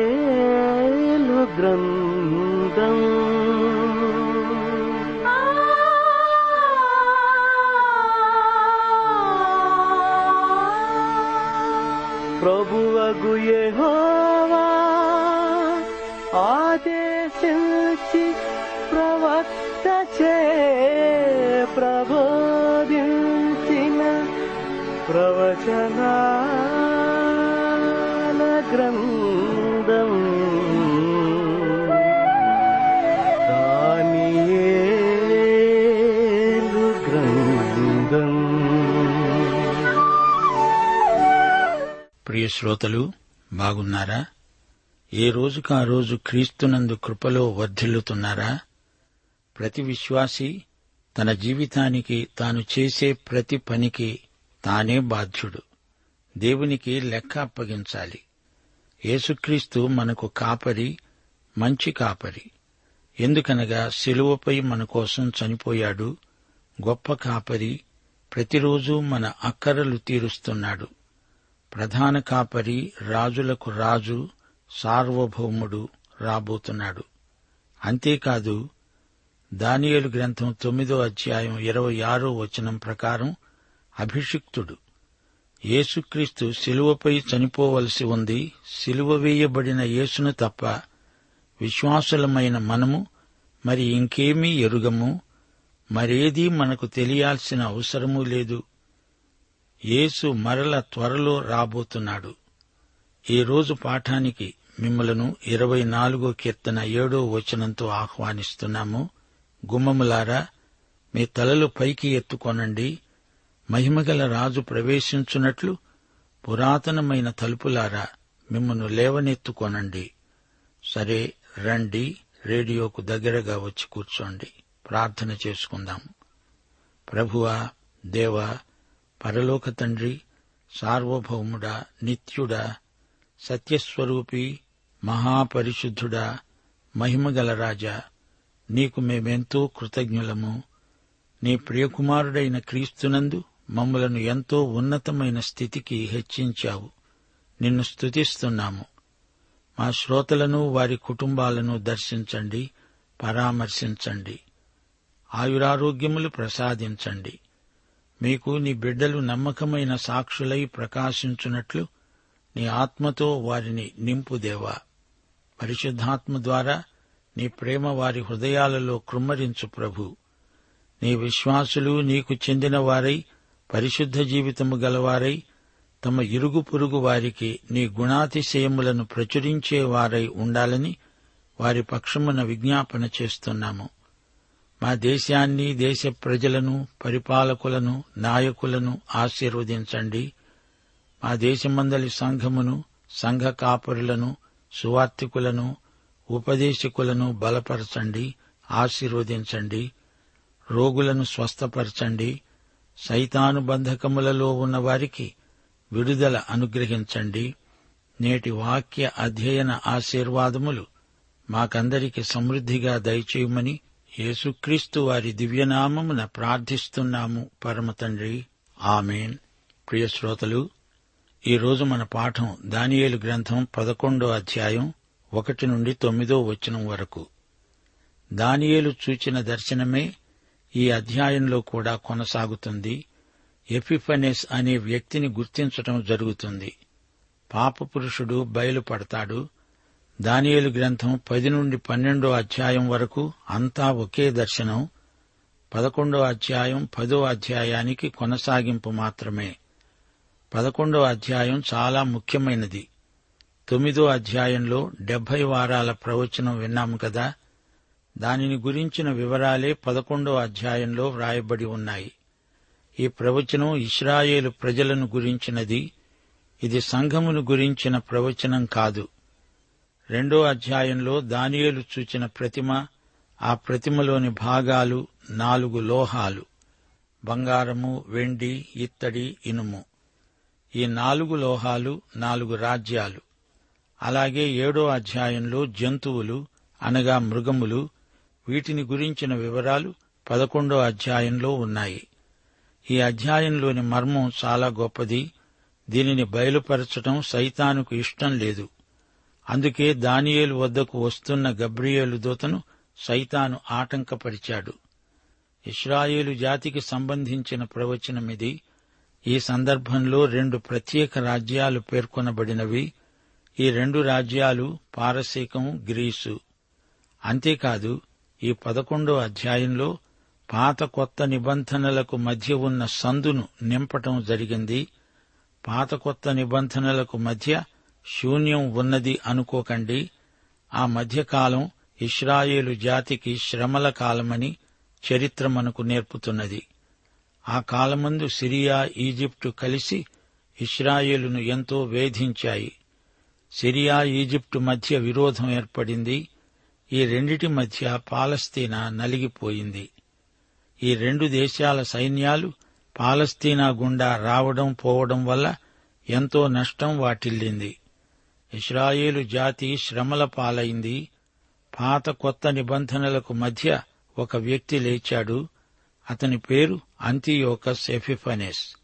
దానియేలు గ్రంథం ప్రవచనాల గ్రంథం. దానియేలు గ్రంథం. ప్రియ శ్రోతలు బాగున్నారా? ఏ రోజుకు ఆ రోజు క్రీస్తునందు కృపలో వర్ధిల్లుతున్నారా? ప్రతి విశ్వాసి తన జీవితానికి తాను చేసే ప్రతి పనికి తానే బాధ్యుడు. దేవునికి లెక్క అప్పగించాలి. యేసుక్రీస్తు మనకు కాపరి మంచి కాపరి. ఎందుకనగా శిలువపై మన కోసం చనిపోయాడు గొప్ప కాపరి ప్రతిరోజు మన అక్కరలు తీరుస్తున్నాడు. ప్రధాన కాపరి రాజులకు రాజు సార్వభౌముడు రాబోతున్నాడు. అంతేకాదు దానియేలు గ్రంథం తొమ్మిదో అధ్యాయం ఇరవై ఆరో వచనం ప్రకారం అభిషిక్తుడు. యేసుక్రీస్తు శిలువపై చనిపోవలసి ఉంది శిలువ వేయబడిన యేసును తప్ప విశ్వాసులమైన మనము మరి ఇంకేమీ ఎరుగము మరేదీ మనకు తెలియాల్సిన అవసరమూ లేదు. యేసు మరల త్వరలో రాబోతున్నాడు. ఈరోజు పాఠానికి మిమ్మలను ఇరవై నాలుగో కీర్తన ఏడో వచనంతో ఆహ్వానిస్తున్నాము. గుమ్మములారా మీ తలలు పైకి ఎత్తుకొనండి. మహిమగల రాజు ప్రవేశించున్నట్లు పురాతనమైన తలుపులారా మిమ్మను లేవనెత్తుకొనండి. సరే రండి రేడియోకు దగ్గరగా వచ్చి కూర్చోండి. ప్రార్థన చేసుకుందాం. ప్రభువా దేవా పరలోక తండ్రి సార్వభౌముడా నిత్యుడా సత్యస్వరూపి మహాపరిశుద్ధుడా మహిమగల రాజా నీకు మేమెంతో కృతజ్ఞులము. నీ ప్రియకుమారుడైన క్రీస్తునందు మమ్మలను ఎంతో ఉన్నతమైన స్థితికి హెచ్చించావు. నిన్ను స్తుతిస్తున్నాము. మా శ్రోతలను వారి కుటుంబాలను దర్శించండి పరామర్శించండి. ఆయురారోగ్యములు ప్రసాదించండి. మీకు నీ బిడ్డలు నమ్మకమైన సాక్షులై ప్రకాశించున్నట్లు నీ ఆత్మతో వారిని నింపుదేవా. పరిశుద్ధాత్మ ద్వారా నీ ప్రేమ వారి హృదయాలలో కృమ్మరించు ప్రభు. నీ విశ్వాసులు నీకు చెందిన వారై పరిశుద్ధ జీవితము గలవారై తమ ఇరుగు పొరుగు వారికి నీ గుణాతిశయములను ప్రచురించేవారై ఉండాలని వారి పక్షమున విజ్ఞాపన చేస్తున్నాము. మా దేశాన్ని దేశ ప్రజలను పరిపాలకులను నాయకులను ఆశీర్వదించండి. మా దేశమందలి సంఘమును సంఘ కాపరులను సువార్తికులను ఉపదేశకులను బలపరచండి ఆశీర్వదించండి. రోగులను స్వస్థపరచండి. సైతాను బంధకములలో ఉన్నవారికి విడుదల అనుగ్రహించండి. నేటి వాక్య అధ్యయన ఆశీర్వాదములు మాకందరికి సమృద్ధిగా దయచేయమని యేసుక్రీస్తు వారి దివ్యనామమున ప్రార్థిస్తున్నాము. పరమతండ్రి ఆమెన్. ప్రియశ్రోతలు ఈరోజు మన పాఠం దానియేలు గ్రంథం పదకొండో అధ్యాయం ఒకటి నుండి తొమ్మిదో వచనం వరకు. దానియేలు చూచిన దర్శనమే ఈ అధ్యాయంలో కూడా కొనసాగుతుంది. ఎపిఫనెస్ అనే వ్యక్తిని గుర్తించటం జరుగుతుంది. పాపపురుషుడు బయలుపడతాడు. దానియేలు గ్రంథం పది నుండి పన్నెండో అధ్యాయం వరకు అంతా ఒకే దర్శనం. పదకొండో అధ్యాయం పదో అధ్యాయానికి కొనసాగింపు మాత్రమే. పదకొండో అధ్యాయం చాలా ముఖ్యమైనది. తొమ్మిదో అధ్యాయంలో డెబ్బై వారాల ప్రవచనం విన్నాము కదా. దానిని గురించిన వివరాలే పదకొండో అధ్యాయంలో వ్రాయబడి ఉన్నాయి. ఈ ప్రవచనం ఇస్రాయేలు ప్రజలను గురించినది. ఇది సంఘమును గురించిన ప్రవచనం కాదు. రెండో అధ్యాయంలో దానియేలు చూచిన ప్రతిమ ఆ ప్రతిమలోని భాగాలు నాలుగు లోహాలు. బంగారము వెండి ఇత్తడి ఇనుము. ఈ నాలుగు లోహాలు నాలుగు రాజ్యాలు. అలాగే ఏడో అధ్యాయంలో జంతువులు అనగా మృగములు వీటిని గురించిన వివరాలు పదకొండో అధ్యాయంలో ఉన్నాయి. ఈ అధ్యాయంలోని మర్మం చాలా గొప్పది. దీనిని బయలుపరచటం సైతానుకు ఇష్టం లేదు. అందుకే దానియేలు వద్దకు వస్తున్న గబ్రియేలు దూతను సైతాను ఆటంకపరిచాడు. ఇస్రాయేలు జాతికి సంబంధించిన ప్రవచనమిది. ఈ సందర్భంలో రెండు ప్రత్యేక రాజ్యాలు పేర్కొనబడినవి. ఈ రెండు రాజ్యాలు పారసీకం గ్రీసు. అంతేకాదు ఈ పదకొండో అధ్యాయంలో పాత కొత్త నిబంధనలకు మధ్య ఉన్న సందును నింపటం జరిగింది. పాత కొత్త నిబంధనలకు మధ్య శూన్యం ఉన్నది అనుకోకండి. ఆ మధ్యకాలం ఇస్రాయేలు జాతికి శ్రమల కాలమని చరిత్ర మనకు నేర్పుతున్నది. ఆ కాలమందు సిరియా ఈజిప్టు కలిసి ఇస్రాయేలును ఎంతో వేధించాయి. సిరియా ఈజిప్టు మధ్య విరోధం ఏర్పడింది. ఈ రెండిటి మధ్య పాలస్తీనా నలిగిపోయింది. ఈ రెండు దేశాల సైన్యాలు పాలస్తీనా గుండా రావడం పోవడం వల్ల ఎంతో నష్టం వాటిల్లింది. ఇస్రాయేలు జాతి శ్రమల పాలైంది. పాత కొత్త నిబంధనలకు మధ్య ఒక వ్యక్తి లేచాడు. అతని పేరు అంతియోకస్ ఎఫిఫనెస్.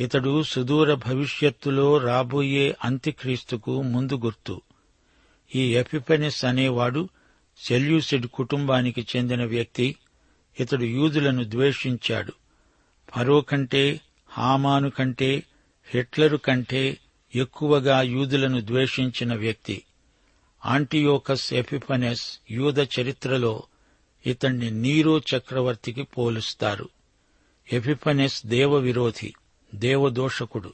ఇతడు సుదూర భవిష్యత్తులో రాబోయే అంత్యక్రీస్తుకు ముందు గుర్తు. ఈ ఎఫిఫెనిస్ అనేవాడు సెల్యూసిడ్ కుటుంబానికి చెందిన వ్యక్తి ఇతడు యూదులను ద్వేషించాడు. ఫరో కంటే హామాను కంటే హిట్లరు కంటే ఎక్కువగా యూదులను ద్వేషించిన వ్యక్తి. ఆంటియోకస్ ఎపిఫనెస్ యూద చరిత్రలో ఇతణ్ణి నీరో చక్రవర్తికి పోలుస్తారు. ఎపిఫనెస్ దేవ విరోధి దేవదోషకుడు.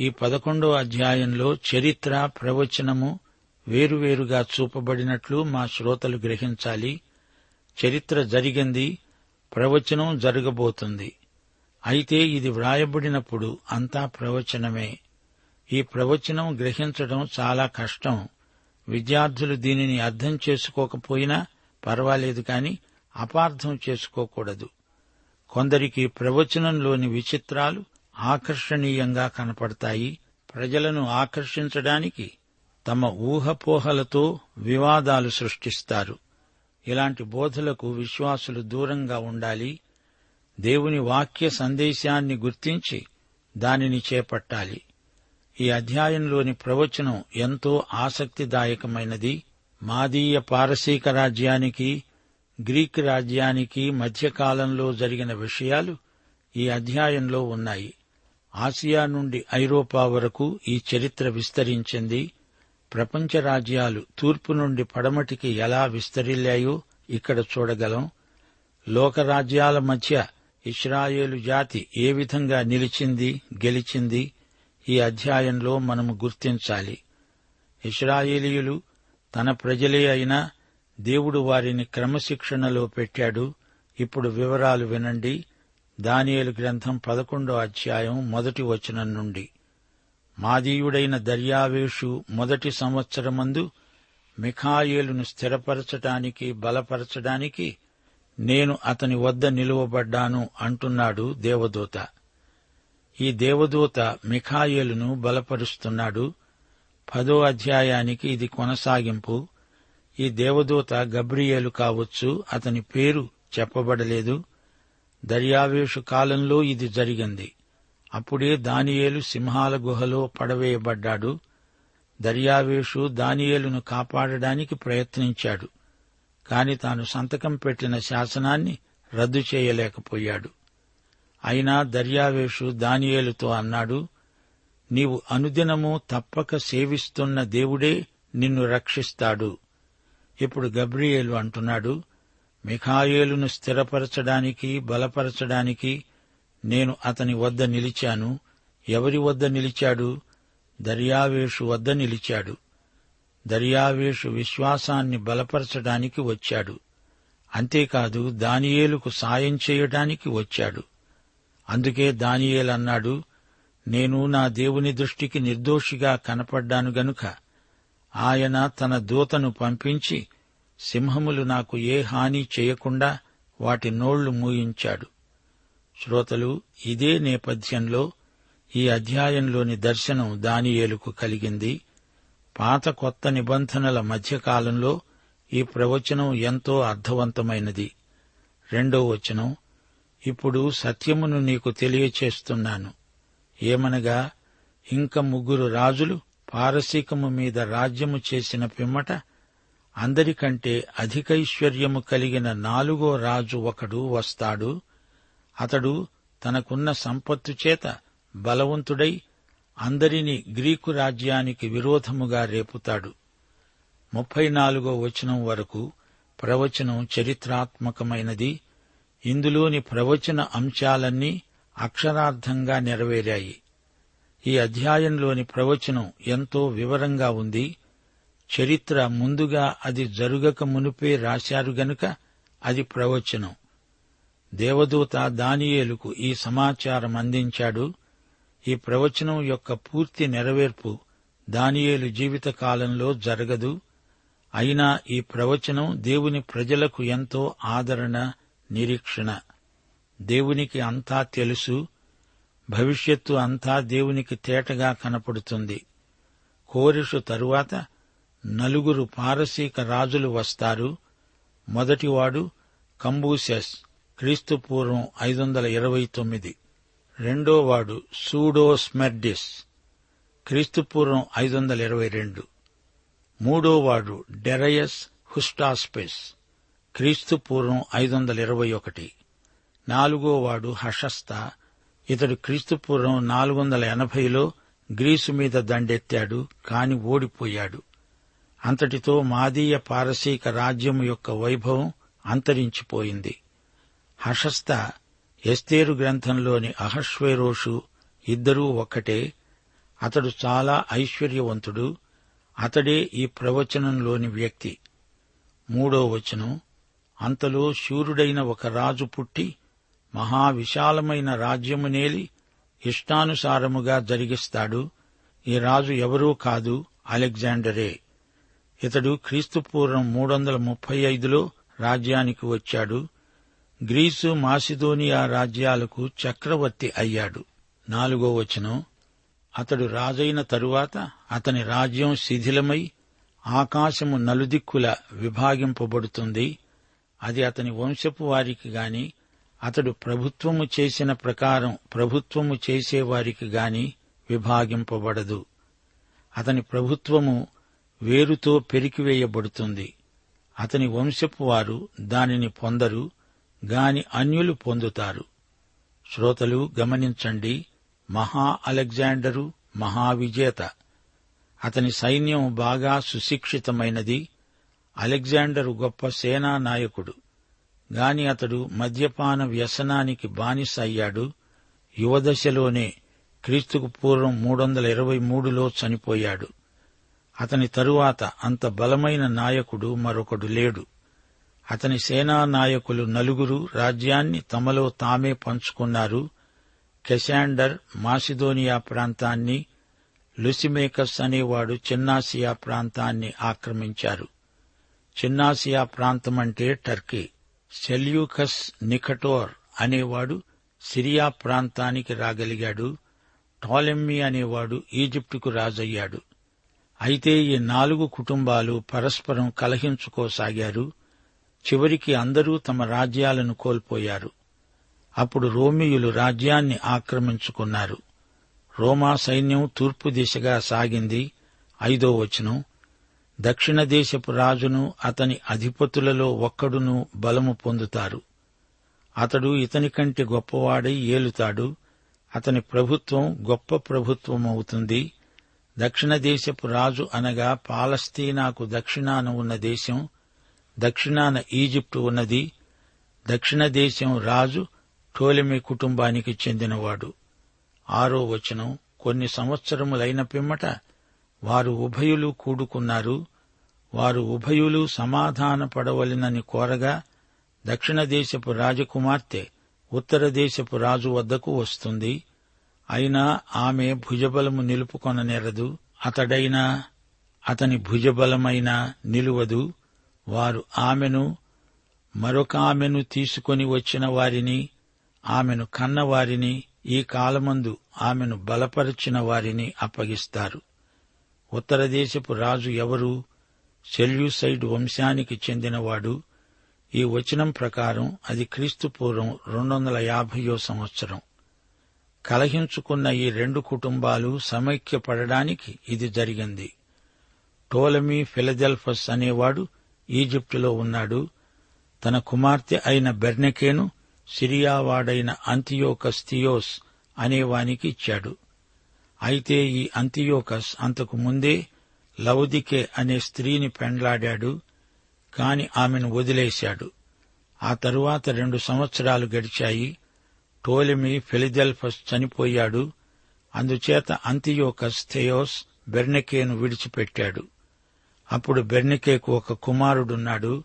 ఈ పదకొండో అధ్యాయంలో చరిత్ర ప్రవచనము వేరువేరుగా చూపబడినట్లు మా శ్రోతలు గ్రహించాలి. చరిత్ర జరిగింది ప్రవచనం జరగబోతుంది. అయితే ఇది వ్రాయబడినప్పుడు అంతా ప్రవచనమే. ఈ ప్రవచనం గ్రహించడం చాలా కష్టం. విద్యార్థులు దీనిని అర్థం చేసుకోకపోయినా పర్వాలేదు కాని అపార్థం చేసుకోకూడదు. కొందరికి ప్రవచనంలోని విచిత్రాలు ఆకర్షణీయంగా కనపడతాయి. ప్రజలను ఆకర్షించడానికి తమ ఊహపోహలతో వివాదాలు సృష్టిస్తారు. ఇలాంటి బోధలకు విశ్వాసులు దూరంగా ఉండాలి. దేవుని వాక్య సందేశాన్ని గుర్తించి దానిని చేపట్టాలి. ఈ అధ్యాయంలోని ప్రవచనం ఎంతో ఆసక్తిదాయకమైనది. మాదీయ పారసీక రాజ్యానికి గ్రీక్ రాజ్యానికి మధ్యకాలంలో జరిగిన విషయాలు ఈ అధ్యాయంలో ఉన్నాయి. ఆసియా నుండి ఐరోపా వరకు ఈ చరిత్ర విస్తరించింది. ప్రపంచ రాజ్యాలు తూర్పు నుండి పడమటికి ఎలా విస్తరిల్లాయో ఇక్కడ చూడగలం. లోకరాజ్యాల మధ్య ఇస్రాయేలు జాతి ఏ విధంగా నిలిచింది గెలిచింది ఈ అధ్యాయంలో మనము గుర్తించాలి. ఇస్రాయేలీయులు తన ప్రజలే అయినా దేవుడు వారిని క్రమశిక్షణలో పెట్టాడు. ఇప్పుడు వివరాలు వినండి. దానియేలు గ్రంథం పదకొండో అధ్యాయం మొదటి వచనం నుండి. మాదీయుడైన దర్యావేషు మొదటి సంవత్సరమందు మిఖాయేలును స్థిరపరచటానికి బలపరచడానికి నేను అతని వద్ద నిలువబడ్డాను అంటున్నాడు దేవదూత. ఈ దేవదూత మిఖాయేలును బలపరుస్తున్నాడు. పదో అధ్యాయానికి ఇది కొనసాగింపు. ఈ దేవదూత గబ్రియేలు కావచ్చు అతని పేరు చెప్పబడలేదు. దర్యావేషు కాలంలో ఇది జరిగింది. అప్పుడే దానియేలు సింహాల గుహలో పడవేయబడ్డాడు. దర్యావేషు దానియేలును కాపాడడానికి ప్రయత్నించాడు. కాని తాను సంతకం పెట్టిన శాసనాన్ని రద్దు చేయలేకపోయాడు. అయినా దర్యావేషు దానియేలుతో అన్నాడు నీవు అనుదినము తప్పక సేవిస్తున్న దేవుడే నిన్ను రక్షిస్తాడు. ఇప్పుడు గబ్రియేలు అంటున్నాడు మిఖాయేలును స్థిరపరచడానికి బలపరచడానికి నేను అతని వద్ద నిలిచాను. ఎవరి వద్ద నిలిచాడు? దర్యావేషు వద్ద నిలిచాడు. దర్యావేషు విశ్వాసాన్ని బలపరచడానికి వచ్చాడు. అంతేకాదు దానియేలుకు సాయం చేయడానికి వచ్చాడు. అందుకే దానియేలు అన్నాడు నేను నా దేవుని దృష్టికి నిర్దోషిగా కనపడ్డాను గనుక ఆయన తన దూతను పంపించి సింహములు నాకు ఏ హాని చేయకుండా వాటి నోళ్ళు మూయించాడు. శ్రోతలు ఇదే నేపథ్యంలో ఈ అధ్యాయంలోని దర్శనం దానియేలుకు కలిగింది. పాత కొత్త నిబంధనల మధ్యకాలంలో ఈ ప్రవచనం ఎంతో అర్థవంతమైనది. రెండో వచనం ఇప్పుడు సత్యమును నీకు తెలియచేస్తున్నాను. ఏమనగా ఇంక ముగ్గురు రాజులు పారసీకము మీద రాజ్యము చేసిన పిమ్మట అందరికంటే అధికైశ్వర్యము కలిగిన నాలుగో రాజు ఒకడు వస్తాడు. అతడు తనకున్న సంపత్తు చేత బలవంతుడై అందరినీ గ్రీకు రాజ్యానికి విరోధముగా రేపుతాడు. ముప్పై నాలుగో వచనం వరకు ప్రవచనం చరిత్రాత్మకమైనది. ఇందులోని ప్రవచన అంశాలన్నీ అక్షరార్థంగా నెరవేరాయి. ఈ అధ్యాయంలోని ప్రవచనం ఎంతో వివరంగా ఉంది. చరిత్ర ముందుగా అది జరుగక మునుపే రాశారు గనుక అది ప్రవచనం. దేవదూత దానియేలుకు ఈ సమాచారం అందించాడు. ఈ ప్రవచనం యొక్క పూర్తి నెరవేర్పు దానియేలు జీవితకాలంలో జరగదు. అయినా ఈ ప్రవచనం దేవుని ప్రజలకు ఎంతో ఆదరణ నిరీక్షణ. దేవునికి అంతా తెలుసు. భవిష్యత్తు అంతా దేవునికి తేటగా కనపడుతుంది. కోరిషు తరువాత నలుగురు పారసీక రాజులు వస్తారు. మొదటివాడు కంబూసెస్ క్రీస్తు పూర్వం ఐదు వందల ఇరవై తొమ్మిది. రెండోవాడు సూడోస్మెర్డిస్. క్రీస్తు పూర్వం ఐదు వందల ఇరవై రెండు. మూడోవాడు డెరయస్ హుస్టాస్పెస్. క్రీస్తు పూర్వం ఐదు వందల ఇరవై ఒకటి. నాలుగోవాడు హషస్త ఇతడు క్రీస్తు పూర్వం నాలుగు వందల ఎనభైలో గ్రీసు మీద దండెత్తాడు కాని ఓడిపోయాడు. అంతటితో మాదీయ పారసీక రాజ్యం యొక్క వైభవం అంతరించిపోయింది. హషస్త ఎస్తేరు గ్రంథంలోని అహశ్వేరోషు ఇద్దరూ ఒక్కటే. అతడు చాలా ఐశ్వర్యవంతుడు. అతడే ఈ ప్రవచనంలోని వ్యక్తి. మూడో వచనం. అంతలో శూరుడైన ఒక రాజు పుట్టి మహావిశాలమైన రాజ్యమునేలి ఇష్టానుసారముగా జరిగిస్తాడు. ఈ రాజు ఎవరూ కాదు అలెగ్జాండరే. ఇతడు క్రీస్తుపూర్వం మూడు వందల ముప్పై ఐదులో రాజ్యానికి వచ్చాడు. గ్రీసు మాసిదోనియా రాజ్యాలకు చక్రవర్తి అయ్యాడు. నాలుగో వచనం అతడు రాజైన తరువాత అతని రాజ్యం శిథిలమై ఆకాశము నలుదిక్కుల విభాగింపబడుతుంది. అది అతని వంశపు వారికి గాని అతడు ప్రభుత్వము చేసిన ప్రకారం ప్రభుత్వము చేసేవారికి గాని విభాగింపబడదు. అతని ప్రభుత్వము వేరుతో పెరికివేయబడుతుంది. అతని వంశపు వారు దానిని పొందరు. గాని అన్యులు పొందుతారు. శ్రోతలు గమనించండి మహా అలెగ్జాండరు మహావిజేత. అతని సైన్యం బాగా సుశిక్షితమైనది అలెగ్జాండరు గొప్ప సేనా నాయకుడు గాని అతడు మద్యపాన వ్యసనానికి బానిస అయ్యాడు యువదశలోనే క్రీస్తుకు పూర్వం మూడు వందల ఇరవై మూడులో చనిపోయాడు. అతని తరువాత అంత బలమైన నాయకుడు మరొకడు లేడు. అతని సేనా నాయకులు నలుగురు రాజ్యాన్ని తమలో తామే పంచుకున్నారు. కెశాండర్ మాసిదోనియా ప్రాంతాన్ని లుసిమేకస్ అనేవాడు చిన్నాసియా ప్రాంతాన్ని ఆక్రమించారు. చిన్నాసియా ప్రాంతమంటే టర్కీ. సెల్యూకస్ నికటోర్ అనేవాడు సిరియా ప్రాంతానికి రాగలిగాడు. టాలెమ్మీ అనేవాడు ఈజిప్టుకు రాజయ్యాడు. అయితే ఈ నాలుగు కుటుంబాలు పరస్పరం కలహించుకోసాగారు. చివరికి అందరూ తమ రాజ్యాలను కోల్పోయారు. అప్పుడు రోమియులు రాజ్యాన్ని ఆక్రమించుకున్నారు. రోమా సైన్యం తూర్పు దిశగా సాగింది. ఐదో వచనం. దక్షిణ దేశపు రాజును అతని అధిపతులలో ఒక్కడును బలము పొందుతారు. అతడు ఇతని కంటే గొప్పవాడై ఏలుతాడు. అతని ప్రభుత్వం గొప్ప ప్రభుత్వం అవుతుంది దక్షిణ దేశపు రాజు అనగా పాలస్తీనాకు దక్షిణాన ఉన్న దేశం. దక్షిణాన ఈజిప్టు ఉన్నది. దక్షిణ దేశం రాజు టోలెమి కుటుంబానికి చెందినవాడు. ఆరో వచనం కొన్ని సంవత్సరములైన పిమ్మట వారు ఉభయులు కూడుకున్నారు. వారు ఉభయులు సమాధాన పడవలెనని కోరగా దక్షిణ దేశపు రాజకుమార్తె ఉత్తర దేశపు రాజు వద్దకు వస్తుంది. అయినా ఆమె భుజబలము నిలుపుకొననేరదు. అతడైనా అతని భుజబలమైనా నిలువదు. వారు ఆమెను మరొక ఆమెను తీసుకొని వచ్చిన వారిని ఆమెను కన్నవారిని ఈ కాలమందు ఆమెను బలపరిచిన వారిని అప్పగిస్తారు. ఉత్తర దేశపు రాజు ఎవరు? సెల్యూసైడ్ వంశానికి చెందినవాడు. ఈ వచనం ప్రకారం అది క్రీస్తుపూర్వం రెండు వందల యాభయో సంవత్సరం. కలహించుకున్న ఈ రెండు కుటుంబాలు సమైక్యపడడానికి ఇది జరిగింది. టోలమీ ఫిలదెల్ఫస్ అనేవాడు ఈజిప్టులో ఉన్నాడు. తన కుమార్తె అయిన బెర్నెకేను సిరియావాడైన అంతియోకస్ థియోస్ అనేవానికి ఇచ్చాడు. అయితే ఈ అంతియోకస్ అంతకు ముందే లౌదికే అనే స్త్రీని పెండ్లాడాడు కాని ఆమెను వదిలేశాడు. ఆ తరువాత రెండు సంవత్సరాలు గడిచాయి. టోలిమి ఫిలిదెల్ఫస్ చనిపోయాడు. అందుచేత అంతియోకస్ థియోస్ బెర్నకేను విడిచిపెట్టాడు. అప్పుడు బెర్నికేకు ఒక కుమారుడున్నాడు.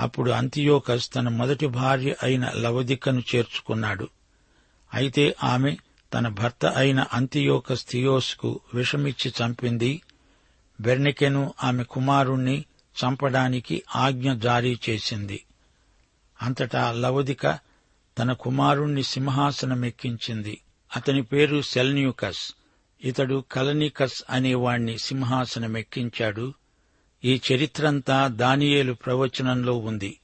అప్పుడు అంతియోకస్ తన మొదటి భార్య అయిన లవదికను చేర్చుకున్నాడు. అయితే ఆమె తన భర్త అయిన అంతియోకస్ థియోస్కు విషమిచ్చి చంపింది. బెర్నికెను ఆమె కుమారుణ్ణి చంపడానికి ఆజ్ఞ జారీ చేసింది. అంతటా లవదిక తన కుమారుణ్ణి సింహాసనమెక్కించింది. అతని పేరు సెల్న్యూకస్. ఇతడు కలనికస్ అనేవాణ్ణి సింహాసనమెక్కించాడు. ఈ చరిత్రంతా దానియేలు ప్రవచనంలో ఉంది.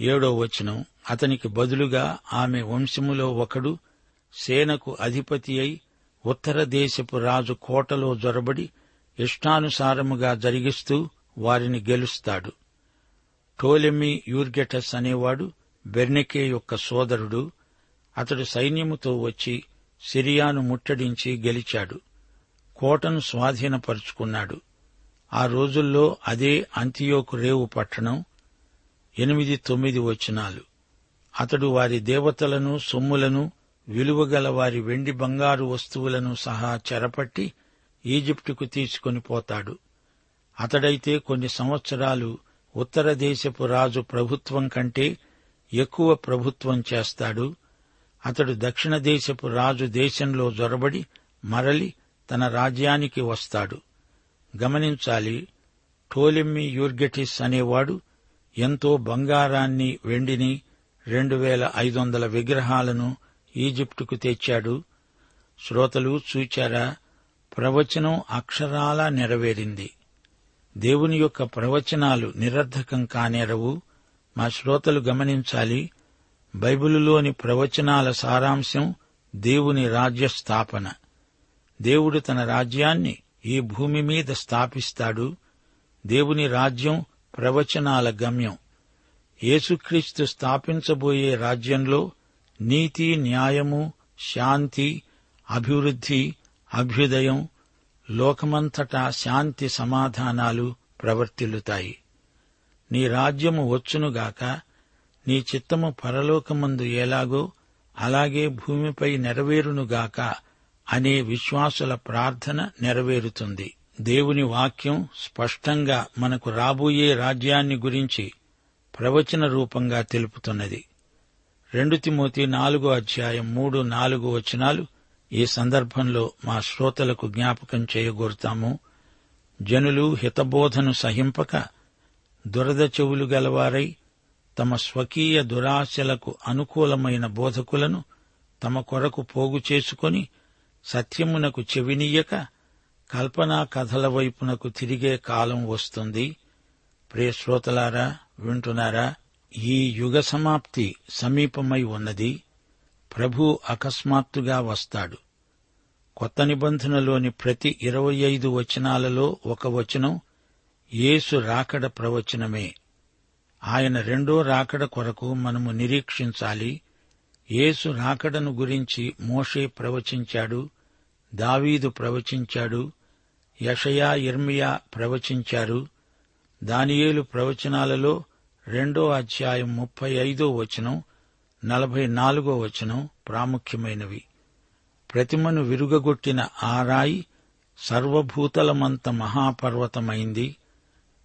ఏడో వచనం అతనికి బదులుగా ఆమె వంశములో ఒకడు సేనకు అధిపతి అయి ఉత్తర దేశపు రాజు కోటలో జొరబడి ఇష్టానుసారముగా జరిగిస్తూ వారిని గెలుస్తాడు. టోలెమి యూర్గెటస్ అనేవాడు బెర్నికే యొక్క సోదరుడు. అతడు సైన్యముతో వచ్చి సిరియాను ముట్టడించి గెలిచాడు. కోటను స్వాధీనపరుచుకున్నాడు. ఆ రోజుల్లో అదే అంతియోకు రేవు పట్టణం ఎనిమిది తొమ్మిది వచనాలు. అతడు వారి దేవతలను సొమ్ములను విలువగల వారి వెండి బంగారు వస్తువులను సహా చెరపట్టి ఈజిప్టుకు తీసుకుని పోతాడు. అతడైతే కొన్ని సంవత్సరాలు ఉత్తర దేశపు రాజు ప్రభుత్వం కంటే ఎక్కువ ప్రభుత్వం చేస్తాడు. అతడు దక్షిణ దేశపు రాజు దేశంలో జొరబడి మరలి తన రాజ్యానికి వస్తాడు. గమనించాలి. టోలిమ్మి యూర్గెటిస్ అనేవాడు ఎంతో బంగారాన్ని వెండిని రెండు వేల ఐదు వందల విగ్రహాలను ఈజిప్టుకు తెచ్చాడు. శ్రోతలు చూచారా? ప్రవచనం అక్షరాలా నెరవేరింది. దేవుని యొక్క ప్రవచనాలు నిరర్ధకం కానేరవు. మా శ్రోతలు గమనించాలి బైబిలులోని ప్రవచనాల సారాంశం దేవుని రాజ్య స్థాపన దేవుడు తన రాజ్యాన్ని ఈ భూమి మీద స్థాపిస్తాడు దేవుని రాజ్యం ప్రవచనాల గమ్యం. యేసుక్రీస్తు స్థాపించబోయే రాజ్యంలో నీతి న్యాయము శాంతి అభివృద్ధి అభ్యుదయం లోకమంతటా శాంతి సమాధానాలు ప్రవర్తిల్లుతాయి. నీ రాజ్యము వచ్చునుగాక నీ చిత్తము పరలోకమందు ఎలాగో అలాగే భూమిపై నెరవేరునుగాక అనే విశ్వాసుల ప్రార్థన నెరవేరుతుంది. దేవుని వాక్యం స్పష్టంగా మనకు రాబోయే రాజ్యాన్ని గురించి ప్రవచన రూపంగా తెలుపుతున్నది. రెండు తిమోతి నాలుగో అధ్యాయం మూడు నాలుగు వచనాలు ఈ సందర్భంలో మా శ్రోతలకు జ్ఞాపకం చేయగోరుతాము. జనులు హితబోధను సహింపక దురద చెవులు గలవారై తమ స్వకీయ దురాశలకు అనుకూలమైన బోధకులను తమ కొరకు పోగు చేసుకొని సత్యమునకు చెవినీయక కల్పనా కథల వైపునకు తిరిగే కాలం వస్తుంది. ప్రియశ్రోతలారా వింటున్నారా? ఈ యుగ సమాప్తి సమీపమై ఉన్నది. ప్రభు అకస్మాత్తుగా వస్తాడు. కొత్త నిబంధనలోని ప్రతి ఇరవై ఐదు వచనాలలో ఒక వచనం యేసు రాకడ ప్రవచనమే. ఆయన రెండో రాకడ కొరకు మనము నిరీక్షించాలి. యేసు రాకడను గురించి మోషే ప్రవచించాడు. దావీదు ప్రవచించాడు యషయా ఇర్మియా ప్రవచించారు దానియేలు ప్రవచనాలలో రెండో అధ్యాయం ముప్పై ఐదో వచనం నలభై నాలుగో వచనం ప్రాముఖ్యమైనవి. ప్రతిమను విరుగగొట్టిన ఆ రాయి సర్వభూతలమంత మహాపర్వతమైంది.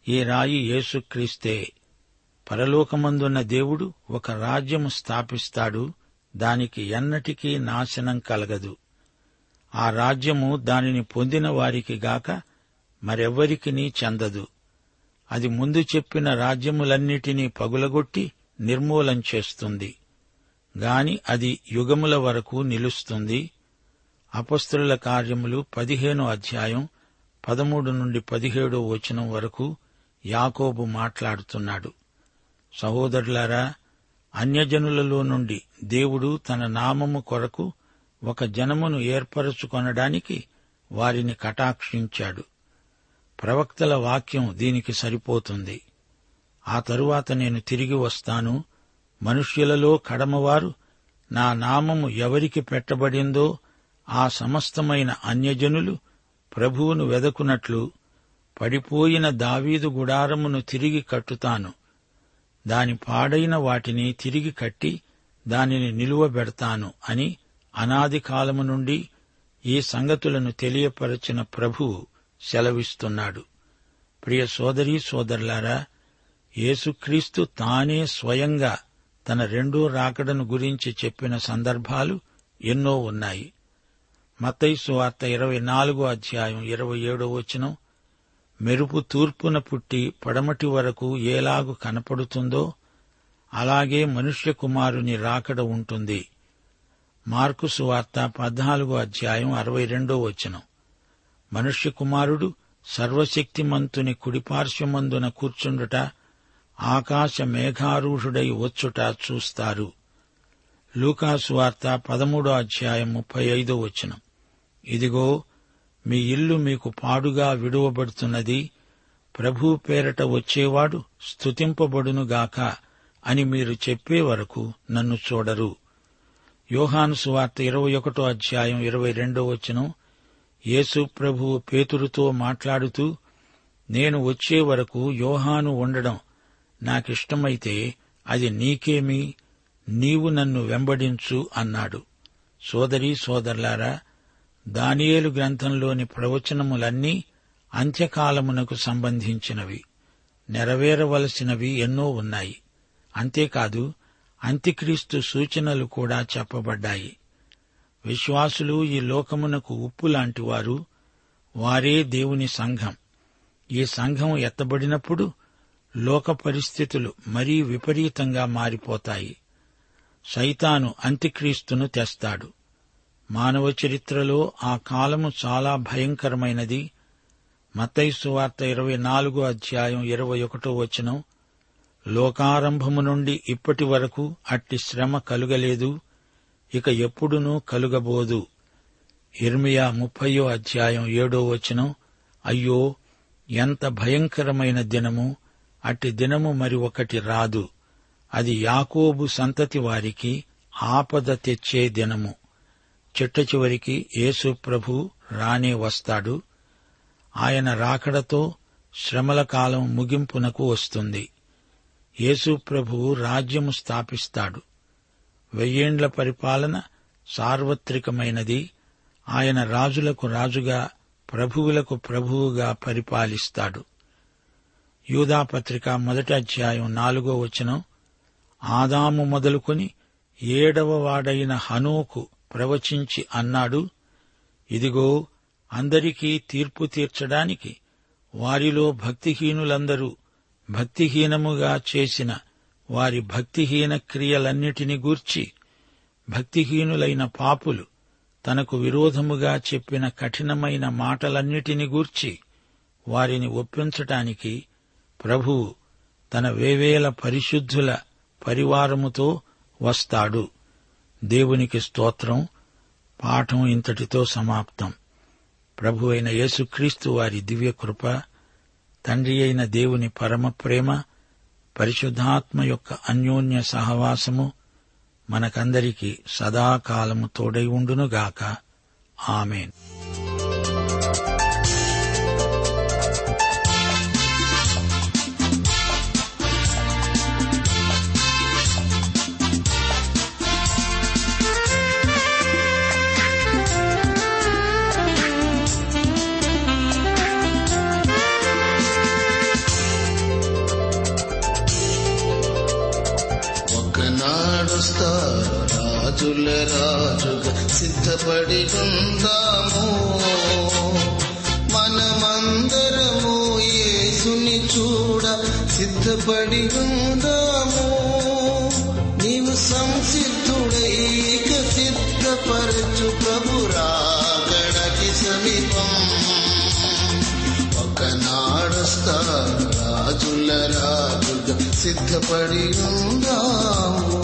ఈ రాయి యేసుక్రీస్తే. పరలోకమందున్న దేవుడు ఒక రాజ్యము స్థాపిస్తాడు దానికి ఎన్నటికీ నాశనం కలగదు. ఆ రాజ్యము దానిని పొందిన వారికి గాక మరెవ్వరికినీ చెందదు. అది ముందు చెప్పిన రాజ్యములన్నిటినీ పగులగొట్టి నిర్మూలం చేస్తుంది. గాని అది యుగముల వరకు నిలుస్తుంది. అపస్తుల కార్యములు పదిహేను అధ్యాయం పదమూడు నుండి పదిహేడో వచనం వరకు యాకోబు మాట్లాడుతున్నాడు. సహోదరులారా అన్యజనులలో నుండి దేవుడు తన నామము కొరకు ఒక జనమును ఏర్పరచుకొనడానికి వారిని కటాక్షించాడు. ప్రవక్తల వాక్యం దీనికి సరిపోతుంది. ఆ తరువాత నేను తిరిగి వస్తాను. మనుష్యులలో కడమవారు నా నామము ఎవరికి పెట్టబడిందో ఆ సమస్తమైన అన్యజనులు ప్రభువును వెదకునట్లు పడిపోయిన దావీదు గుడారమును తిరిగి కట్టుతాను. దాని పాడైన వాటిని తిరిగి కట్టి దానిని నిలువబెడతాను అని అనాది కాలము నుండి ఈ సంగతులను తెలియపరచిన ప్రభువు సెలవిస్తున్నాడు. ప్రియ సోదరీ సోదరులారా యేసుక్రీస్తు తానే స్వయంగా తన రెండో రాకడను గురించి చెప్పిన సందర్భాలు ఎన్నో ఉన్నాయి. మతైసు వార్త ఇరవై నాలుగో అధ్యాయం ఇరవై ఏడో వచనం మెరుపు తూర్పున పుట్టి పడమటి వరకు ఏలాగు కనపడుతుందో అలాగే మనుష్య కుమారుని రాకడ ఉంటుంది. మార్కు సువార్త పద్నాలుగో అధ్యాయం అరవై రెండో వచనం. మనుష్య కుమారుడు సర్వశక్తిమంతుని కుడిపార్శ్వమందున కూర్చుండుట ఆకాశ మేఘారూఢుడై వచ్చుట చూస్తారు. లూకాసు వార్త పదమూడో అధ్యాయం ముప్పై ఐదో వచనం. ఇదిగో మీ ఇల్లు మీకు పాడుగా విడువబడుతున్నది. ప్రభు పేరట వచ్చేవాడు స్తుతింపబడునుగాక అని మీరు చెప్పే వరకు నన్ను చూడరు. యోహాను సువార్త ఇరవై ఒకటో అధ్యాయం ఇరవై రెండో వచనం. యేసు ప్రభువు పేతురుతో మాట్లాడుతూ నేను వచ్చే వరకు యోహాను ఉండడం నాకిష్టమైతే అది నీకేమి? నీవు నన్ను వెంబడించు అన్నాడు. సోదరి సోదరులారా దానియేలు గ్రంథంలోని ప్రవచనములన్నీ అంత్యకాలమునకు సంబంధించినవి. నెరవేరవలసినవి ఎన్నో ఉన్నాయి. అంతేకాదు అంత్యక్రీస్తు సూచనలు కూడా చెప్పబడ్డాయి. విశ్వాసులు ఈ లోకమునకు ఉప్పు లాంటివారు వారే దేవుని సంఘం. ఈ సంఘం ఎత్తబడినప్పుడు లోక పరిస్థితులు మరీ విపరీతంగా మారిపోతాయి. సైతాను అంత్యక్రీస్తును తెస్తాడు. మానవ చరిత్రలో ఆ కాలము చాలా భయంకరమైనది. మతైసు వార్త ఇరవై నాలుగో అధ్యాయం ఇరవై ఒకటో వచనం లోకారంభము నుండి ఇప్పటి వరకు అట్టి శ్రమ కలుగలేదు ఇక ఎప్పుడునూ కలుగబోదు. ఇర్మియా ముప్పయో అధ్యాయం ఏడో వచనం అయ్యో ఎంత భయంకరమైన దినము అట్టి దినము మరి ఒకటి రాదు. అది యాకోబు సంతతి వారికి ఆపద తెచ్చే దినము. చిట్ట చివరికి యేసు ప్రభు రానే వస్తాడు. ఆయన రాకడతో శ్రమల కాలం ముగింపునకు వస్తుంది. యేసు ప్రభువు రాజ్యము స్థాపిస్తాడు. వెయ్యేండ్ల పరిపాలన సార్వత్రికమైనది. ఆయన రాజులకు రాజుగా ప్రభువులకు ప్రభువుగా పరిపాలిస్తాడు. యూదాపత్రిక మొదటి అధ్యాయం నాలుగో వచనం ఆదాము మొదలుకొని ఏడవ వాడైన హనోకు ప్రవచించి అన్నాడు ఇదిగో అందరికీ తీర్పు తీర్చడానికి వారిలో భక్తిహీనులందరూ భక్తిహీనముగా చేసిన వారి భక్తిహీన క్రియలన్నిటిని గూర్చి భక్తిహీనులైన పాపులు తనకు విరోధముగా చెప్పిన కఠినమైన మాటలన్నిటిని గూర్చి వారిని ఒప్పించటానికి ప్రభువు తన వేవేల పరిశుద్ధుల పరివారముతో వస్తాడు. దేవునికి స్తోత్రం. పాఠం ఇంతటితో సమాప్తం. ప్రభు అయిన యేసుక్రీస్తు వారి దివ్యకృప తండ్రి అయిన దేవుని పరమ ప్రేమ పరిశుద్ధాత్మ యొక్క అన్యోన్య సహవాసము మనకందరికీ సదాకాలము తోడై ఉండునుగాక. ఆమెన్. నడుస్తా. రాజుల రాజుగా సిద్ధపడి ఉందాము మనమందరము ఏసుని చూడ సిద్ధపడి ఉందాము నీవు సంసిద్ధుడై సిద్ధపరచు ప్రభు రాగడకి సమీపం. ఒకనాడుస్తారు రాజుల రాజు సిద్ధపడి ఉందాము.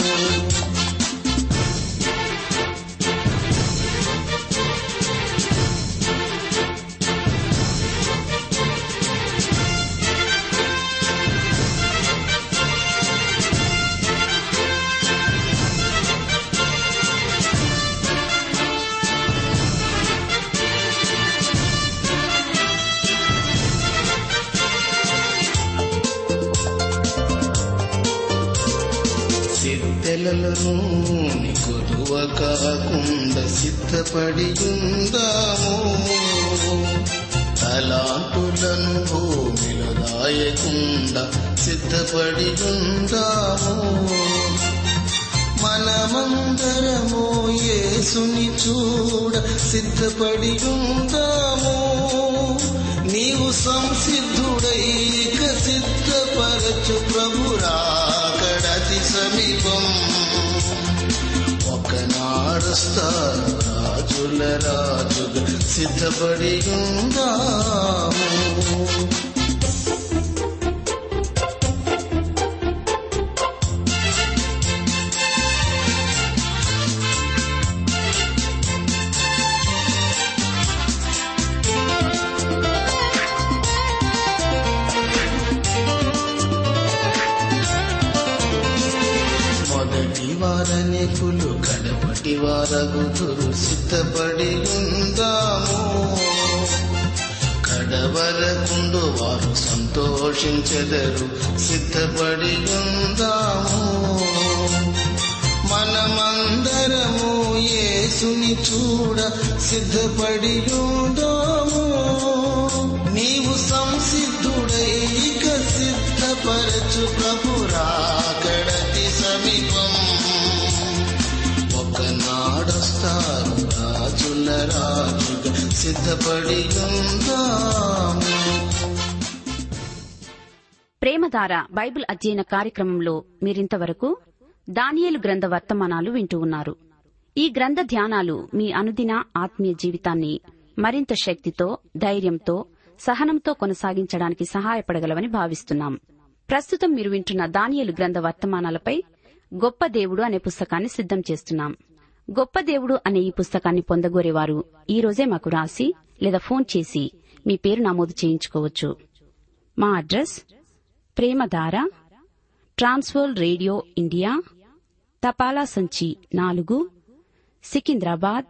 సిద్ధెలను కొదువ కాకుండా సిద్ధపడి ఉందాము తలాంతులను భూమిలో దాయకుండా సిద్ధపడి ఉందాము మనమందరము యేసుని చూడ సిద్ధపడి ఉందాము నీవు సంసిద్ధుడై సిద్ధపరచు ప్రభురా. అతి సమీపం. ఒకనాడుస్తారు రాజుల రాజుగా సిద్ధపడి ఉందాము. వారనికులు కడపటి వారగుతురు సిద్ధపడి ఉందాము. కడవరకుండు వారు సంతోషించెదరు సిద్ధపడి ఉందాము. మనమందరము యేసుని చూడ సిద్ధపడి ఉందాము. నీవు సంసిద్ధుడైక సిద్ధపరచు ప్రభురా. రాజుగా సిద్ధపడి ఉందాము ప్రేమధార బైబిల్ అధ్యయన కార్యక్రమంలో మీరింతవరకు దానియేలు గ్రంథ వర్తమానాలు వింటూ ఉన్నారు. ఈ గ్రంథ ధ్యానాలు మీ అనుదిన ఆత్మీయ జీవితాన్ని మరింత శక్తితో ధైర్యంతో సహనంతో కొనసాగించడానికి సహాయపడగలవని భావిస్తున్నాం. ప్రస్తుతం మీరు వింటున్న దానియలు గ్రంథ వర్తమానాలపై గొప్ప దేవుడు అనే పుస్తకాన్ని సిద్దం చేస్తున్నాం. గొప్ప దేవుడు అనే ఈ పుస్తకాన్ని పొందగోరేవారు ఈ రోజే మాకు రాసి లేదా ఫోన్ చేసి మీ పేరు నమోదు చేయించుకోవచ్చు. మా address Premadhara Trans World Radio India తపాలా సంచి నాలుగు సికింద్రాబాద్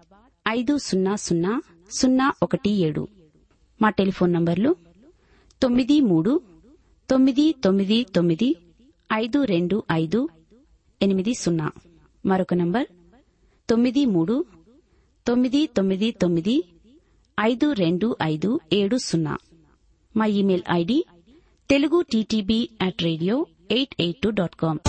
ఐదు సున్నా సున్నా సున్నా ఒకటి ఏడు. మా టెలిఫోన్ నంబర్లు తొమ్మిది మూడు తొమ్మిది తొమ్మిది తొమ్మిది ఐదు రెండు ఐదు ఎనిమిది సున్నా. మరొక నంబర్ తొమ్మిది మూడు తొమ్మిది తొమ్మిది తొమ్మిది ఐదు రెండు ఐదు ఏడు సున్నా. మా email ID Telugu TTB at radio eight eight two dot com.